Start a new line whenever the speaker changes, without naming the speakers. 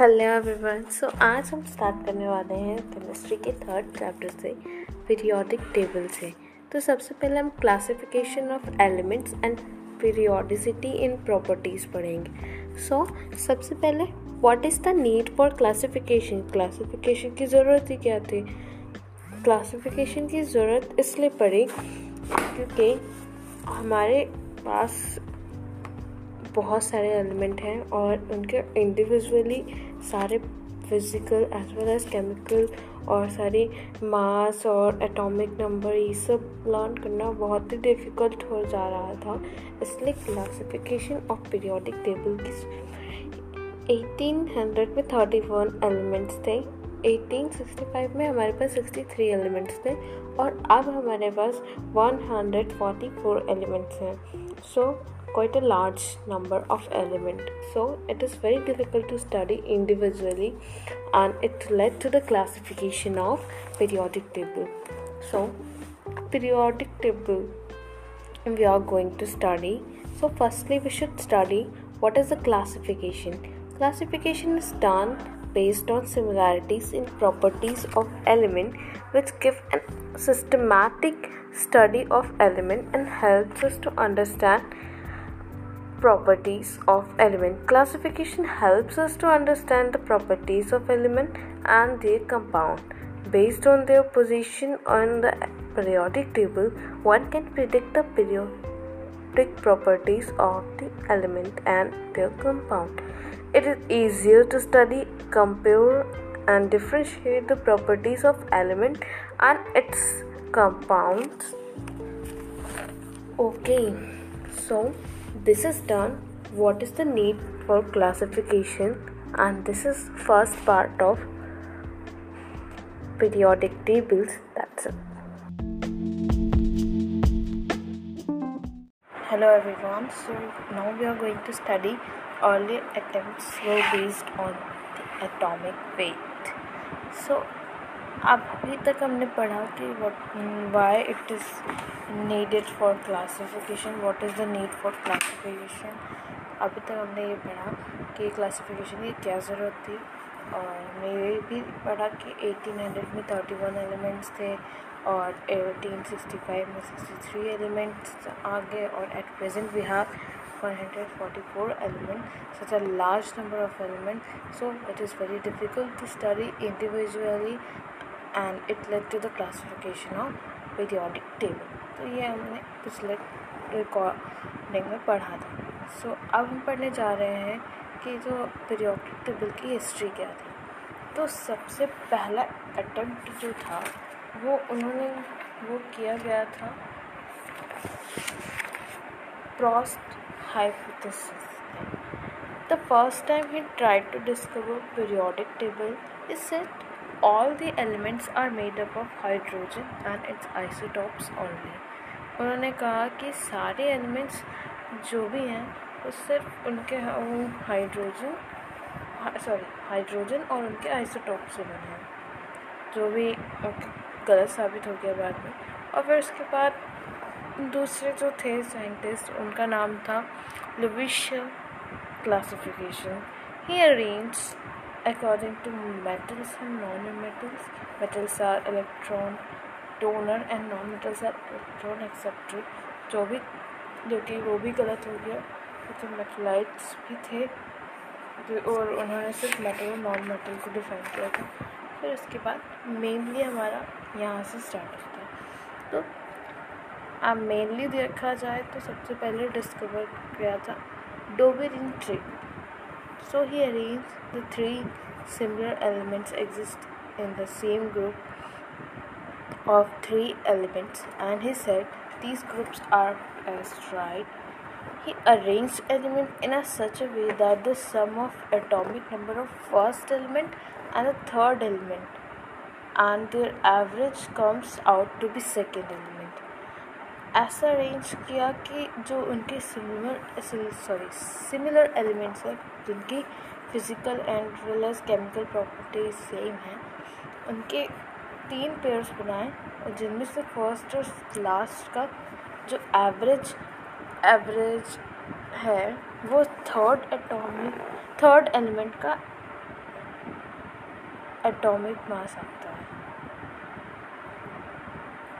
Hello everyone. सो आज हम start करने वाले हैं केमिस्ट्री के थर्ड चैप्टर से पीरियोडिक टेबल से। तो सबसे पहले हम classification of elements and periodicity in properties पढ़ेंगे। सो so, सबसे पहले what is the need for classification classification की ज़रूरत ही क्या थी? क्लासिफिकेशन की ज़रूरत इसलिए पड़ी क्योंकि हमारे पास बहुत सारे एलिमेंट हैं और उनके इंडिविजुअली सारे physical as well as chemical और सारी मास और एटॉमिक नंबर ये सब लर्न करना बहुत ही डिफ़िकल्ट हो जा रहा था। इसलिए क्लासिफिकेशन ऑफ़ पीरियोडिक टेबल की 1800 में 31 एलिमेंट्स थे। 1865 में हमारे पास 63 एलिमेंट्स थे और अब हमारे पास 144 एलिमेंट्स हैं। So so, quite a large number of elements so it is very difficult to study individually and it led to the classification of periodic table. So periodic table we are going to study. So firstly we should study what is the classification. Classification is done based on similarities in properties of element which give a systematic study of element and helps us to understand properties of element. Classification helps us to understand the properties of element and their compound. Based on their position on the periodic table one can predict the periodic properties of the element and their compound. It is easier to study compare and differentiate the properties of element and its compounds. Okay so this is done. What is the need for classification? And this is first part of periodic tables. That's it. Hello everyone. So now we are going to study early attempts were based on the atomic weight. So अभी तक हमने पढ़ा कि what why it is needed for classification what is the need for classification अभी तक हमने ये पढ़ा कि क्लासिफिकेशन की क्या ज़रूरत थी और हमने ये भी पढ़ा कि 1800 में 31 एलिमेंट्स थे और 1865 में 63 एलिमेंट्स आ गए और at present we have 144 elements, such a large number of elements so, it is very difficult to study individually and it led to the classification of periodic table तो ये हमने पिछले रिकॉर्डिंग में पढ़ा था। सो so, अब हम पढ़ने जा रहे हैं कि जो पीरियोडिक टेबल की हिस्ट्री क्या थी। तो सबसे पहला अटेम्प्ट जो था वो उन्होंने वो किया गया था प्रोस्ट hypothesis. The first time he tried to discover periodic table, he said all the elements are made up of hydrogen and its isotopes only. उन्होंने कहा कि सारे एलिमेंट्स जो भी हैं, वो सिर्फ़ उनके वो हाइड्रोजन सॉरी हाइड्रोजन और उनके आइसोटॉप से बने हैं। जो भी गलत साबित हो गया बाद में। और फिर उसके बाद दूसरे जो थे साइंटिस्ट उनका नाम था Lavoisier classification he arrange according to metals and non-metals, metals are electron donor and non-metals are electron etc जो भी जो कि वो भी गलत हो गया। क्योंकि तो मेटलाइट्स भी थे। और उन्होंने सिर्फ़ मेटल और नॉन मेटल को डिफाइन किया था। फिर उसके बाद मेनली हमारा यहाँ से स्टार्ट होता है। तो अब मेनली देखा जाए तो सबसे पहले डिस्कवर किया था डोबेरिन ट्री So he arranged the three similar elements exist in the same group of three elements and he said these groups are as right. He arranged element in a such a way that the sum of atomic number of first element and the third element and their average comes out to be second element. ऐसा arrange किया कि जो उनके similar sorry similar elements हैं, जिनकी physical and well chemical properties same हैं, उनके तीन पेयर्स बनाए, और जिनमें से फ़र्स्ट और लास्ट का जो एवरेज एवरेज है, वो थर्ड एटॉमिक थर्ड एलिमेंट का एटॉमिक मास आता है।